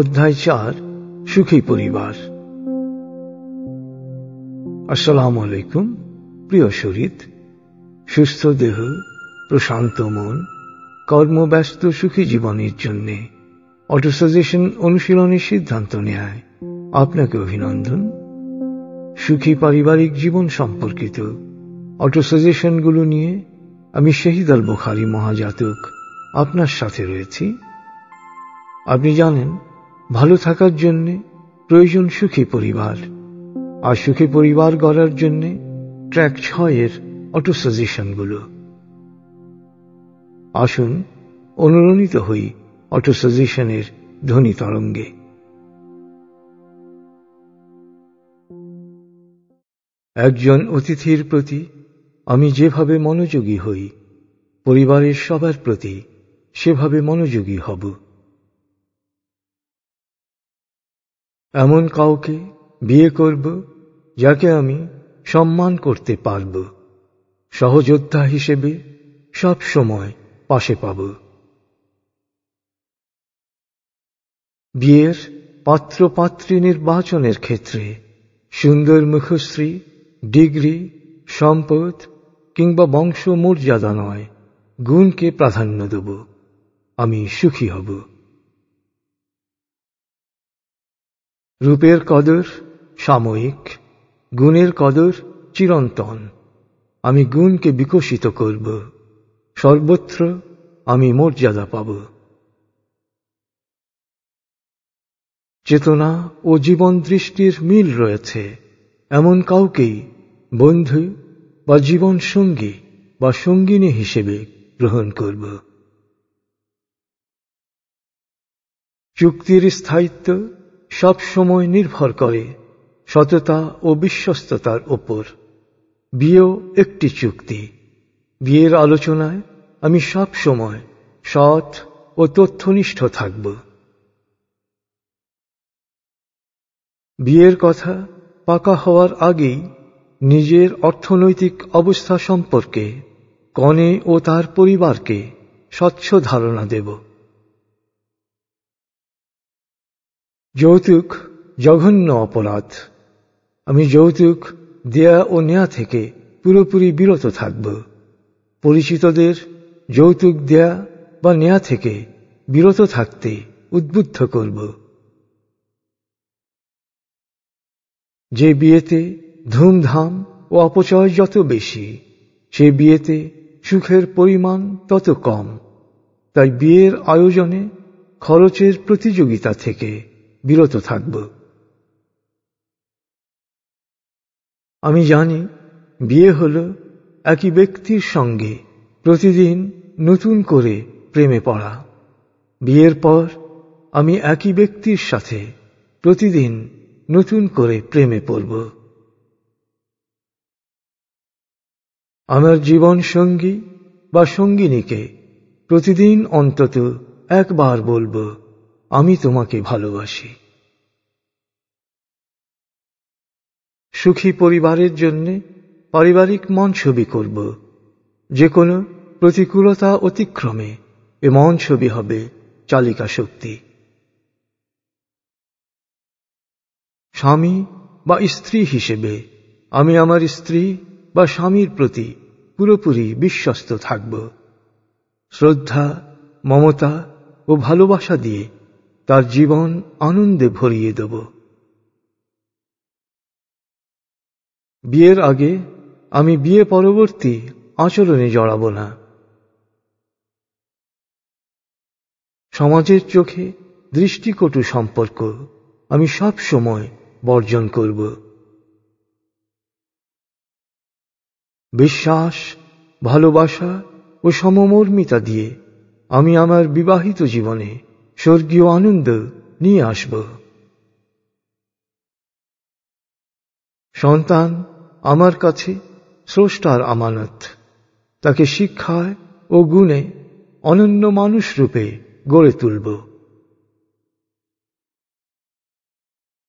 অধ্যায় চার, সুখী পরিবার। আসসালাম আলাইকুম, প্রিয় শরীর, সুস্থ দেহ, প্রশান্ত মন, কর্মব্যস্ত সুখী জীবনের জন্যে অটোসাজেশন অনুশীলনের সিদ্ধান্ত নেয়। আপনাকে অভিনন্দন। সুখী পারিবারিক জীবন সম্পর্কিত অটোসাজেশনগুলো নিয়ে আমি শহীদ আল বুখারি মহাজাতক আপনার সাথে রয়েছি। আপনি জানেন ভালো থাকার জন্য প্রয়োজন সুখী পরিবার। আর সুখী পরিবার গড়ার জন্য ট্র্যাক ছয়ের অটো সাজেশনগুলো আসুন অনুরণিত হই অটো সাজেশনের ধ্বনি তরঙ্গে। একজন অতিথির প্রতি আমি যেভাবে মনোযোগী হই, পরিবারের সবার প্রতি সেভাবে মনোযোগী হব। এমন কাউকে বিয়ে করব যাকে আমি সম্মান করতে পারব। সহযোদ্ধা হিসেবে সব সময় পাশে পাব। বিয়ের পাত্রপাত্রী নির্বাচনের ক্ষেত্রে সুন্দর মুখশ্রী, ডিগ্রি, সম্পদ কিংবা বংশ মর্যাদা নয়, গুণকে প্রাধান্য দেব। আমি সুখী হব। রূপের কদর সাময়িক, গুণের কদর চিরন্তন। আমি গুণকে বিকশিত করব, সর্বত্র আমি মর্যাদা পাব। চেতনা ও জীবন দৃষ্টির মিল রয়েছে, এমন কাউকেই বন্ধু বা জীবন সঙ্গী বা সঙ্গিনী হিসেবে গ্রহণ করব। চুক্তির স্থায়িত্ব সব সময় নির্ভর করে সততা ও বিশ্বস্ততার ওপর বিয়েও একটি চুক্তি। বিয়ের আলোচনায় আমি সব সময় সৎ ও তথ্যনিষ্ঠ থাকব। বিয়ের কথা পাকা হওয়ার আগেই নিজের অর্থনৈতিক অবস্থা সম্পর্কে কনে ও তার পরিবারকে স্বচ্ছ ধারণা দেব। যৌতুক জঘন্য অপরাধ। আমি যৌতুক দেয়া ও নেয়া থেকে পুরোপুরি বিরত থাকব। পরিচিতদের যৌতুক দেয়া বা নেয়া থেকে বিরত থাকতে উদ্বুদ্ধ করব। যে বিয়েতে ধুমধাম ও অপচয় যত বেশি, সে বিয়েতে সুখের পরিমাণ তত কম। তাই বিয়ের আয়োজনে খরচের প্রতিযোগিতা থেকে বিরত থাকব। আমি জানি, বিয়ে হল একই ব্যক্তির সঙ্গে প্রতিদিন নতুন করে প্রেমে পড়া। বিয়ের পর আমি একই ব্যক্তির সাথে প্রতিদিন নতুন করে প্রেমে পড়ব। আমার জীবন সঙ্গী বা সঙ্গিনীকে প্রতিদিন অন্তত একবার বলব আমি তোমাকে ভালোবাসি। সুখী পরিবারের জন্য পারিবারিক মন ছবি করব। যে কোনো প্রতিকূলতা অতিক্রমে এ মন ছবি হবে চালিকা শক্তি। স্বামী বা স্ত্রী হিসেবে আমি আমার স্ত্রী বা স্বামীর প্রতি পুরোপুরি বিশ্বস্ত থাকব। শ্রদ্ধা, মমতা ও ভালোবাসা দিয়ে তার জীবন আনন্দে ভরিয়ে দেব। বিয়ের আগে আমি বিয়ে পরবর্তী আচরণে জড়াব না। সমাজের চোখে দৃষ্টিকটু সম্পর্ক আমি সব সময় বর্জন করব। বিশ্বাস, ভালোবাসা ও সমমর্মিতা দিয়ে আমি আমার বিবাহিত জীবনে স্বর্গীয় আনন্দ নিয়ে আসব। সন্তান, আমার কাছে স্রষ্টার আমানত। তাকে শিক্ষায় ও গুণে অনন্য মানুষ রূপে গড়ে তুলব।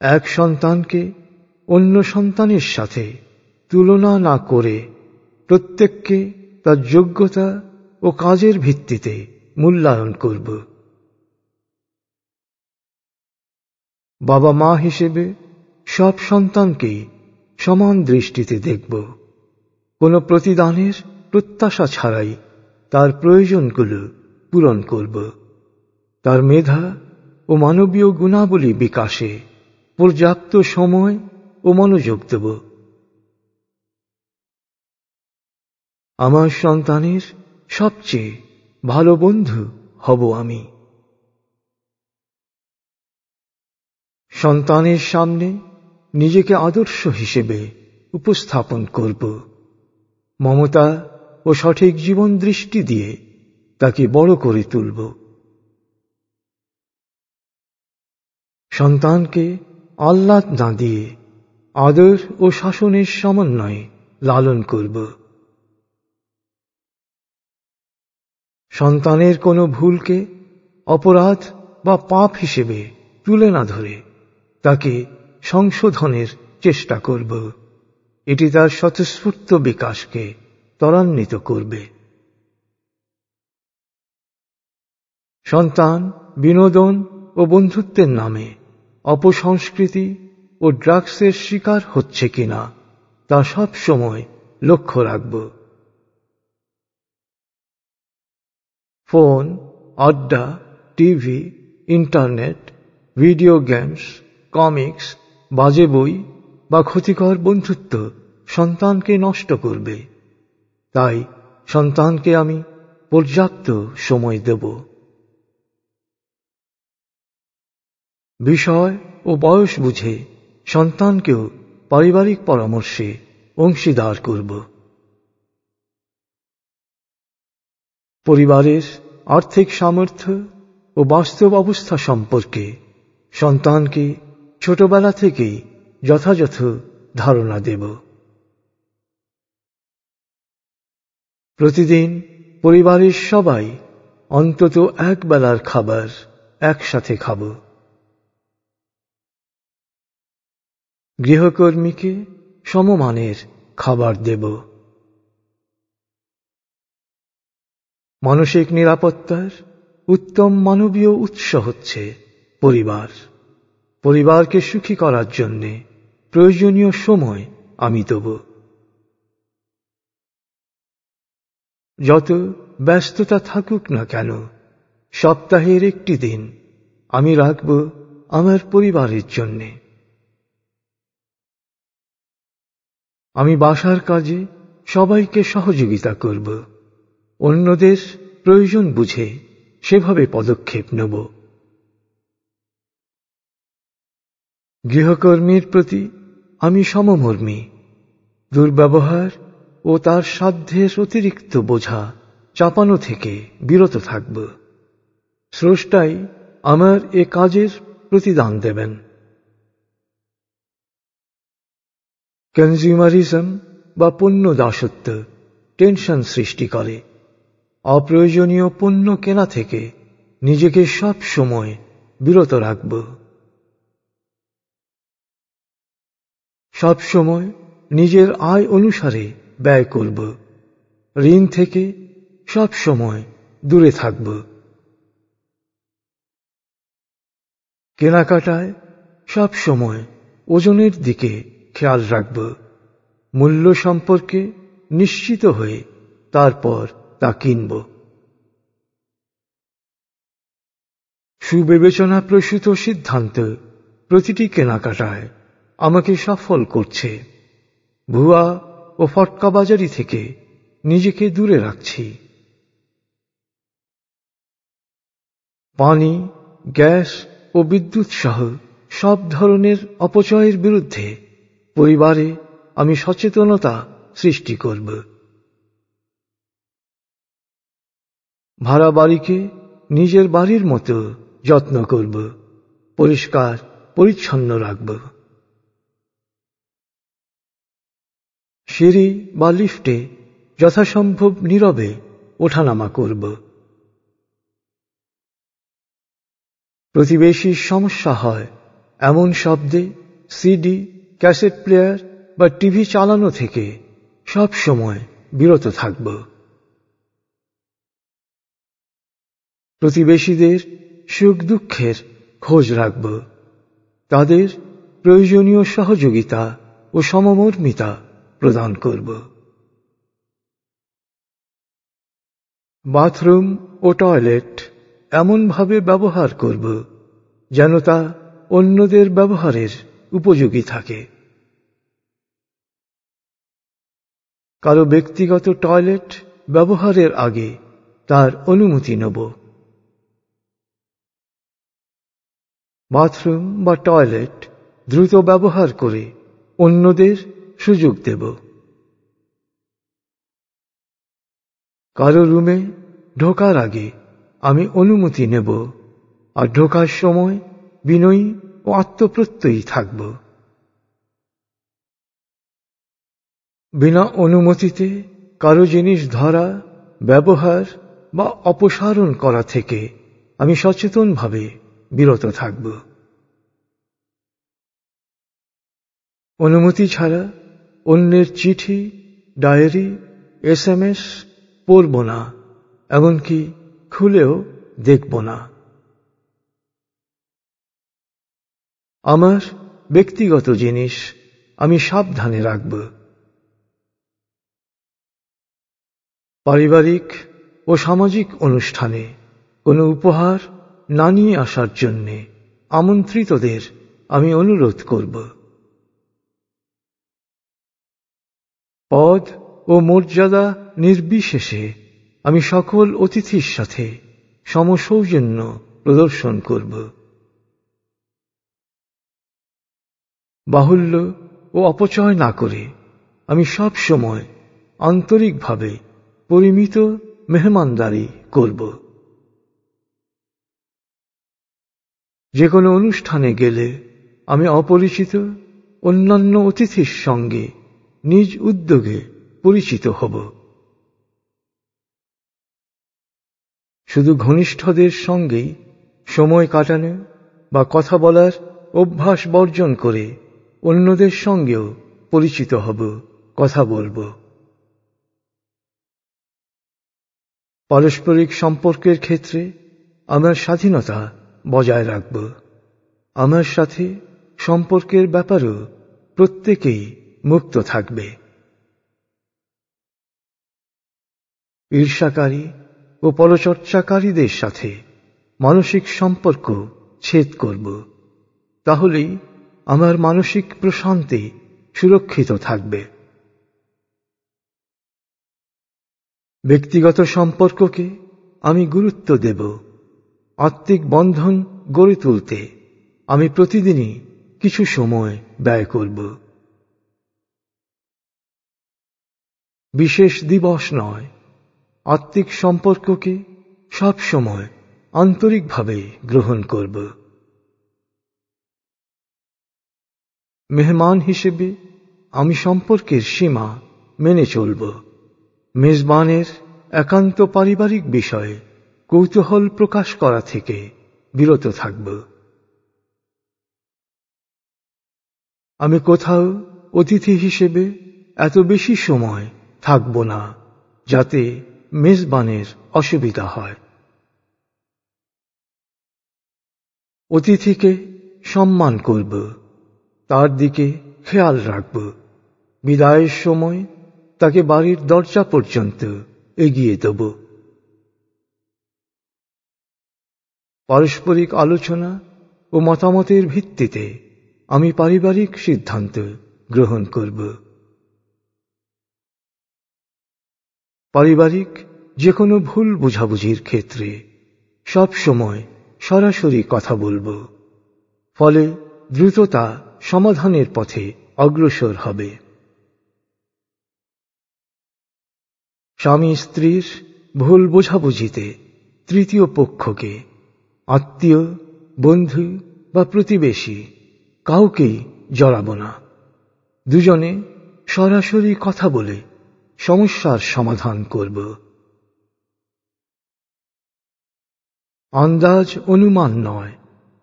এক সন্তানকে অন্য সন্তানের সাথে তুলনা না করে প্রত্যেককে তার যোগ্যতা ও কাজের ভিত্তিতে মূল্যায়ন করব। বাবা মা হিসেবে সব সন্তানকেই সমান দৃষ্টিতে দেখব। কোনো প্রতিদানের প্রত্যাশা ছাড়াই তার প্রয়োজনগুলো পূরণ করব। তার মেধা ও মানবীয় গুণাবলী বিকাশে পর্যাপ্ত সময় ও মনোযোগ দেব। আমার সন্তানের সবচেয়ে ভালো বন্ধু হব আমি। সন্তানের সামনে নিজেকে আদর্শ হিসেবে উপস্থাপন করব। মমতা ও সঠিক জীবন দৃষ্টি দিয়ে তাকে বড় করে তুলব। সন্তানকে আহ্লাদ না দিয়ে আদর ও শাসনের সমন্বয়ে লালন করব। সন্তানের কোনো ভুলকে অপরাধ বা পাপ হিসেবে তুলে না ধরে তাকে সংশোধনের চেষ্টা করব। এটি তার স্বতঃস্ফূর্ত বিকাশকে ত্বরান্বিত করবে। সন্তান, বিনোদন ও বন্ধুত্বের নামে অপসংস্কৃতি ও ড্রাগসের শিকার হচ্ছে কিনা তা সব সময় লক্ষ্য রাখব। ফোন, আড্ডা, TV, internet, video games comics, বাজে বই বা ক্ষতিকর বন্ধুত্ব সন্তানকে নষ্ট করবে। তাই সন্তানকে আমি পর্যাপ্ত সময় দেব। বিষয় ও বয়স বুঝে সন্তানকেও পারিবারিক পরামর্শে অংশীদার করব। পরিবারের আর্থিক সামর্থ্য ও বাস্তব অবস্থা সম্পর্কে সন্তানকে ছোটবেলা থেকেই যথাযথ ধারণা দেব। প্রতিদিন পরিবারের সবাই অন্তত এক বেলার খাবার একসাথে খাব। গৃহকর্মীকে সমমানের খাবার দেব। মানসিক নিরাপত্তার উত্তম মানবীয় উৎস হচ্ছে পরিবার। পরিবারকে সুখী করার জন্যে প্রয়োজনীয় সময় আমি দেব। যত ব্যস্ততা থাকুক না কেন, সপ্তাহের একটি দিন আমি রাখব আমার পরিবারের জন্যে। আমি বাসার কাজে সবাইকে সহযোগিতা করব। অন্যদের প্রয়োজন বুঝে সেভাবে পদক্ষেপ নেব। গৃহকর্মীর প্রতি আমি সমমর্মী, দুর্ব্যবহার ও তার সাধ্যের অতিরিক্ত বোঝা চাপানো থেকে বিরত থাকব। স্রষ্টাই আমার এ কাজের প্রতিদান দেবেন। কনজিউমারিজম বা পণ্য দাসত্ব টেনশন সৃষ্টি করে। অপ্রয়োজনীয় পণ্য কেনা থেকে নিজেকে সব সময় বিরত রাখব। সব সময় নিজের আয় অনুসারে ব্যয় করব। ঋণ থেকে সব সময় দূরে থাকব। কেনাকাটায় সব সময় ওজনের দিকে খেয়াল রাখব। মূল্য সম্পর্কে নিশ্চিত হয়ে তারপর তা কিনব। সুবিবেচনা প্রসূত সিদ্ধান্ত প্রতিটি কেনাকাটায় আমাকে সফল করছে। ভুয়া ও ফটকাবাজারি থেকে নিজেকে দূরে রাখছি। পানি, গ্যাস ও বিদ্যুৎ সহ সব ধরনের অপচয়ের বিরুদ্ধে পরিবারে আমি সচেতনতা সৃষ্টি করব। ভাড়া বাড়িকে নিজের বাড়ির মতো যত্ন করব, পরিষ্কার, পরিচ্ছন্ন রাখব। সিঁড়ি বা লিফটে যথাসম্ভব নীরবে ওঠানামা করব। প্রতিবেশীর সমস্যা হয়। এমন শব্দে সিডি, ক্যাসেট প্লেয়ার বা টিভি চালানো থেকে সব সময় বিরত থাকব। প্রতিবেশীদের সুখ দুঃখের খোঁজ রাখব। তাদের প্রয়োজনীয় সহযোগিতা ও সমমর্মিতা প্রদান করব। বাথরুম ও টয়লেট এমনভাবে ব্যবহার করব যেন তা অন্যদের ব্যবহারের উপযোগী থাকে। কারও ব্যক্তিগত টয়লেট ব্যবহারের আগে তার অনুমতি নেব। বাথরুম বা টয়লেট দ্রুত ব্যবহার করে অন্যদের সুযোগ দেব। কারও রুমে ঢোকার আগে আমি অনুমতি নেব আর ঢোকার সময় বিনয়ী ও আত্মপ্রত্যয়ী থাকব। বিনা অনুমতিতে কারও জিনিস ধরা, ব্যবহার বা অপসারণ করা থেকে আমি সচেতনভাবে বিরত থাকব। অনুমতি ছাড়া অন্যের চিঠি, ডায়েরি এস এম এস পড়ব না, এমনকি খুলেও দেখব না। আমার ব্যক্তিগত জিনিস আমি সাবধানে রাখব। পারিবারিক ও সামাজিক অনুষ্ঠানে কোনো উপহার না নিয়ে আসার জন্যে আমন্ত্রিতদের আমি অনুরোধ করব। পদ ও মর্যাদা নির্বিশেষে আমি সকল অতিথির সাথে সমসৌজন্য প্রদর্শন করব। বাহুল্য ও অপচয় না করে আমি সব সময় আন্তরিকভাবে পরিমিত মেহমানদারি করব। যে কোনো অনুষ্ঠানে গেলে আমি অপরিচিত অন্যান্য অতিথির সঙ্গে নিজ উদ্যোগে পরিচিত হব। শুধু ঘনিষ্ঠদের সঙ্গেই সময় কাটানো বা কথা বলার অভ্যাস বর্জন করে অন্যদের সঙ্গেও পরিচিত হব, কথা বলব। পারস্পরিক সম্পর্কের ক্ষেত্রে আমার স্বাধীনতা বজায় রাখব। আমার সাথে সম্পর্কের ব্যাপারও প্রত্যেকেই মুক্ত থাকবে। ঈর্ষাকারী ও পরচর্চাকারীদের সাথে মানসিক সম্পর্ক ছেদ করব। তাহলেই আমার মানসিক প্রশান্তি সুরক্ষিত থাকবে। ব্যক্তিগত সম্পর্ককে আমি গুরুত্ব দেব। আত্মিক বন্ধন গড়ে তুলতে আমি প্রতিদিনই কিছু সময় ব্যয় করব। বিশেষ দিবস নয়। আত্মিক সম্পর্ককে সব সময় আন্তরিকভাবে গ্রহণ করব। মেহমান হিসেবে আমি সম্পর্কের সীমা মেনে চলব। মেজবানের একান্ত পারিবারিক বিষয়ে কৌতূহল প্রকাশ করা থেকে বিরত থাকব। আমি কোথাও অতিথি হিসেবে এত বেশি সময় থাকব না, যাতে মেজবানের অসুবিধা হয়। অতিথিকে সম্মান করব, তার দিকে খেয়াল রাখব। বিদায়ের সময় তাকে বাড়ির দরজা পর্যন্ত এগিয়ে দেব। পারস্পরিক আলোচনা ও মতামতের ভিত্তিতে আমি পারিবারিক সিদ্ধান্ত গ্রহণ করব। পারিবারিক যে কোনো ভুল বুঝাবুঝির ক্ষেত্রে সব সময় সরাসরি কথা বলব। ফলে দ্রুততা সমাধানের পথে অগ্রসর হবে। স্বামী স্ত্রীর ভুল বোঝাবুঝিতে তৃতীয় পক্ষকে, আত্মীয়, বন্ধু বা প্রতিবেশী কাউকেই জড়াব না। দুজনে সরাসরি কথা বলে সমস্যার সমাধান করব। আন্দাজ অনুমান নয়।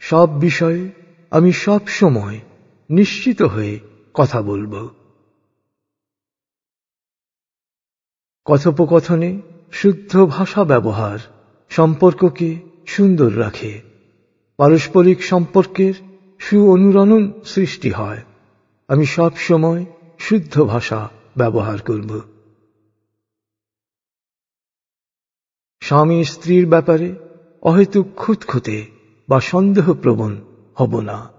সব বিষয়ে আমি সব সময় নিশ্চিত হয়ে কথা বলব। কথোপকথনে শুদ্ধ ভাষা ব্যবহার সম্পর্ককে সুন্দর রাখে। পারস্পরিক সম্পর্কের সু অনুরণন সৃষ্টি হয়। আমি সব সময় শুদ্ধ ভাষা ব্যবহার করব। স্বামী স্ত্রীর ব্যাপারে অহেতুক খুঁতখুঁতে বা সন্দেহপ্রবণ হব না।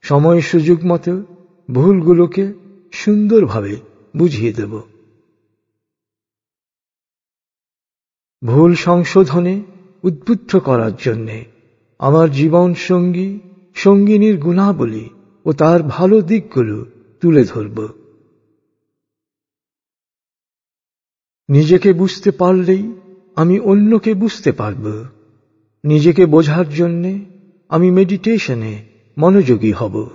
সময় সুযোগ মতো ভুলগুলোকে সুন্দরভাবে বুঝিয়ে দেব। ভুল সংশোধনে উদ্বুদ্ধ করার জন্যে আমার জীবন সঙ্গী সঙ্গিনীর গুণাবলী ও তার ভালো দিকগুলো তুলে ধরব। নিজেকে বুঝতে পারলেই আমি অন্যকে বুঝতে পারব। নিজেকে বোঝার জন্যে আমি মেডিটেশনে মনোযোগী হব।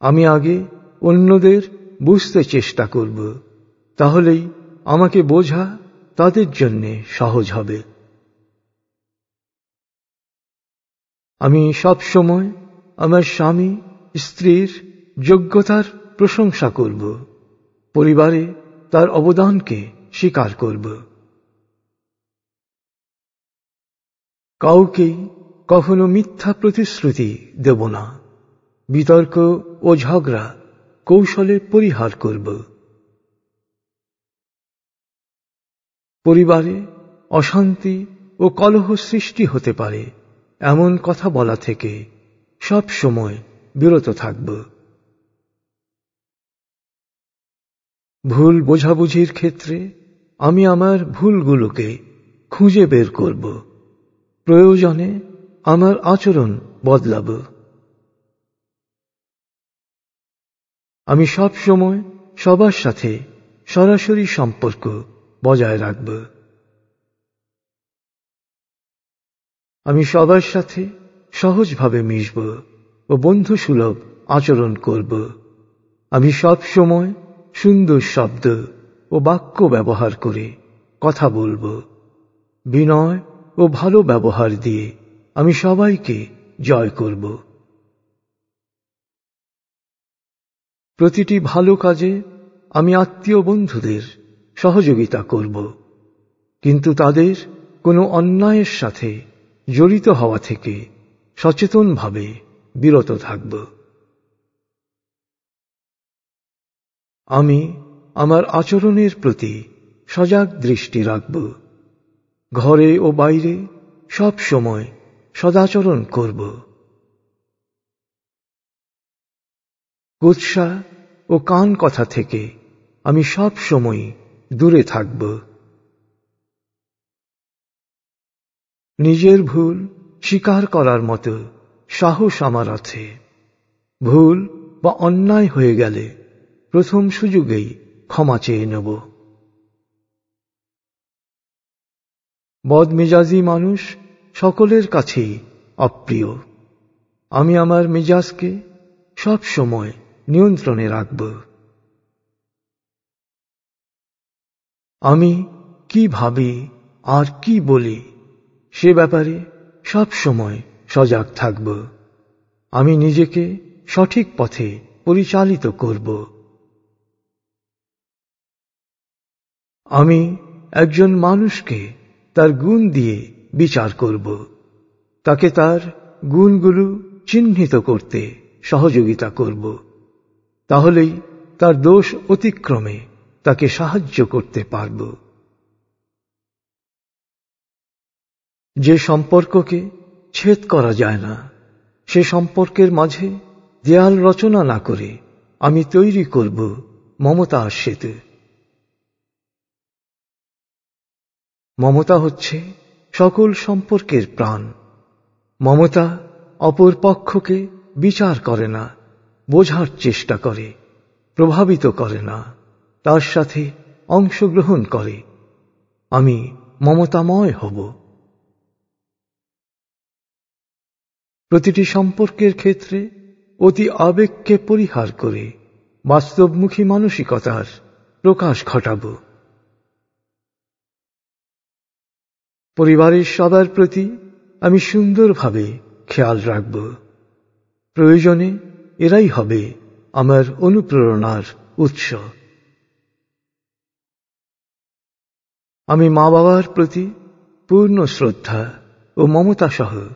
আমি আগে অন্যদের বুঝতে চেষ্টা করব। তাহলেই আমাকে বোঝা তাদের জন্যে সহজ হবে। আমি সব সময় আমার স্বামী, স্ত্রীর যোগ্যতার প্রশংসা করব। পরিবারে তার অবদানকে স্বীকার করব। কাউকেই কখনো মিথ্যা প্রতিশ্রুতি দেব না। বিতর্ক ও ঝগড়া কৌশলে পরিহার করব। পরিবারে অশান্তি ও কলহ সৃষ্টি হতে পারে, এমন কথা বলা থেকে সব সময় বিরত থাকব। ভুল বোঝাবুঝির ক্ষেত্রে আমি আমার ভুলগুলোকে খুঁজে বের করব। প্রয়োজনে আমার আচরণ বদলাব। আমি সব সময় সবার সাথে সরাসরি সম্পর্ক বজায় রাখব। আমি সবার সাথে সহজভাবে মিশব ও বন্ধুসুলভ আচরণ করব। আমি সব সময় সুন্দর শব্দ ও বাক্য ব্যবহার করে কথা বলব। বিনয় ও ভালো ব্যবহার দিয়ে আমি সবাইকে জয় করব। প্রতিটি ভালো কাজে আমি আত্মীয় বন্ধুদের সহযোগিতা করব। কিন্তু তাদের কোনো অন্যায়ের সাথে জড়িত হওয়া থেকে সচেতনভাবে বিরত থাকব। আমি আমার আচরণের প্রতি সজাগ দৃষ্টি রাখব। ঘরে ও বাইরে সব সময় সদাচরণ করব। কুৎসা ও কান কথা থেকে আমি সব সময় দূরে থাকব। নিজের ভুল স্বীকার করার মতো সাহস আমার আছে। ভুল বা অন্যায় হয়ে গেলে প্রথম সুযোগেই ক্ষমা চেয়ে নেব। বদমেজাজি মানুষ সকলের কাছেই অপ্রিয়। আমি আমার মেজাজকে সব সময় নিয়ন্ত্রণে রাখব। আমি কি ভাবি আর কি বলি সে ব্যাপারে সব সময় সজাগ থাকব। আমি নিজেকে সঠিক পথে পরিচালিত করব। আমি একজন মানুষকে তার গুণ দিয়ে বিচার করব। তাকে তার গুণগুলো চিহ্নিত করতে সহযোগিতা করব। তাহলেই তার দোষ অতিক্রমে তাকে সাহায্য করতে পারব। যে সম্পর্ককে ছেদ করা যায় না, সে সম্পর্কের মাঝে দেয়াল রচনা না করে আমি তৈরি করব মমতা সেতু। মমতা হচ্ছে সকল সম্পর্কের প্রাণ। মমতা অপর পক্ষকে বিচার করে না, বোঝার চেষ্টা করে, প্রভাবিত করে না, তার সাথে অংশগ্রহণ করে। আমি মমতাময় হব। প্রতিটি সম্পর্কের ক্ষেত্রে অতি আবেগকে পরিহার করে বাস্তবমুখী মানসিকতার প্রকাশ ঘটাব। পরিবারের সবার প্রতি আমি সুন্দরভাবে খেয়াল রাখব। প্রয়োজনে এরাই হবে আমার অনুপ্রেরণার উৎস। আমি মা বাবার প্রতি পূর্ণ শ্রদ্ধা ও মমতা সহ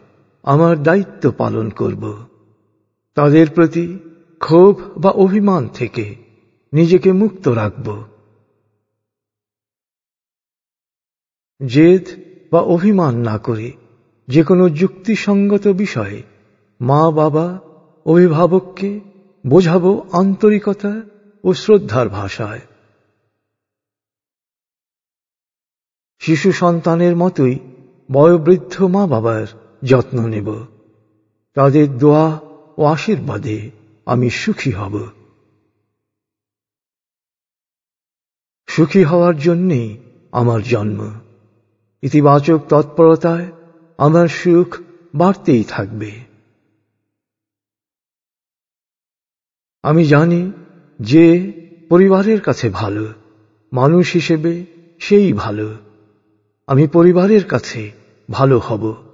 আমার দায়িত্ব পালন করব। তাদের প্রতি ক্ষোভ বা অভিমান থেকে নিজেকে মুক্ত রাখব। জেদ বা অভিমান না করে যে কোনো যুক্তিসঙ্গত বিষয়ে মা বাবা, অভিভাবককে বোঝাবো আন্তরিকতা ও শ্রদ্ধার ভাষায়। শিশু সন্তানের মতোই বয়োবৃদ্ধ মা বাবার যত্ন নেব। তাদের দোয়া ও আশীর্বাদে আমি সুখী হব। সুখী হওয়ার জন্যেই আমার জন্ম। ইতিবাচক তৎপরতায় আমার সুখ বাড়তেই থাকবে। আমি জানি যে পরিবারের কাছে ভালো, মানুষ হিসেবে সেই ভালো। আমি পরিবারের কাছে ভালো হব।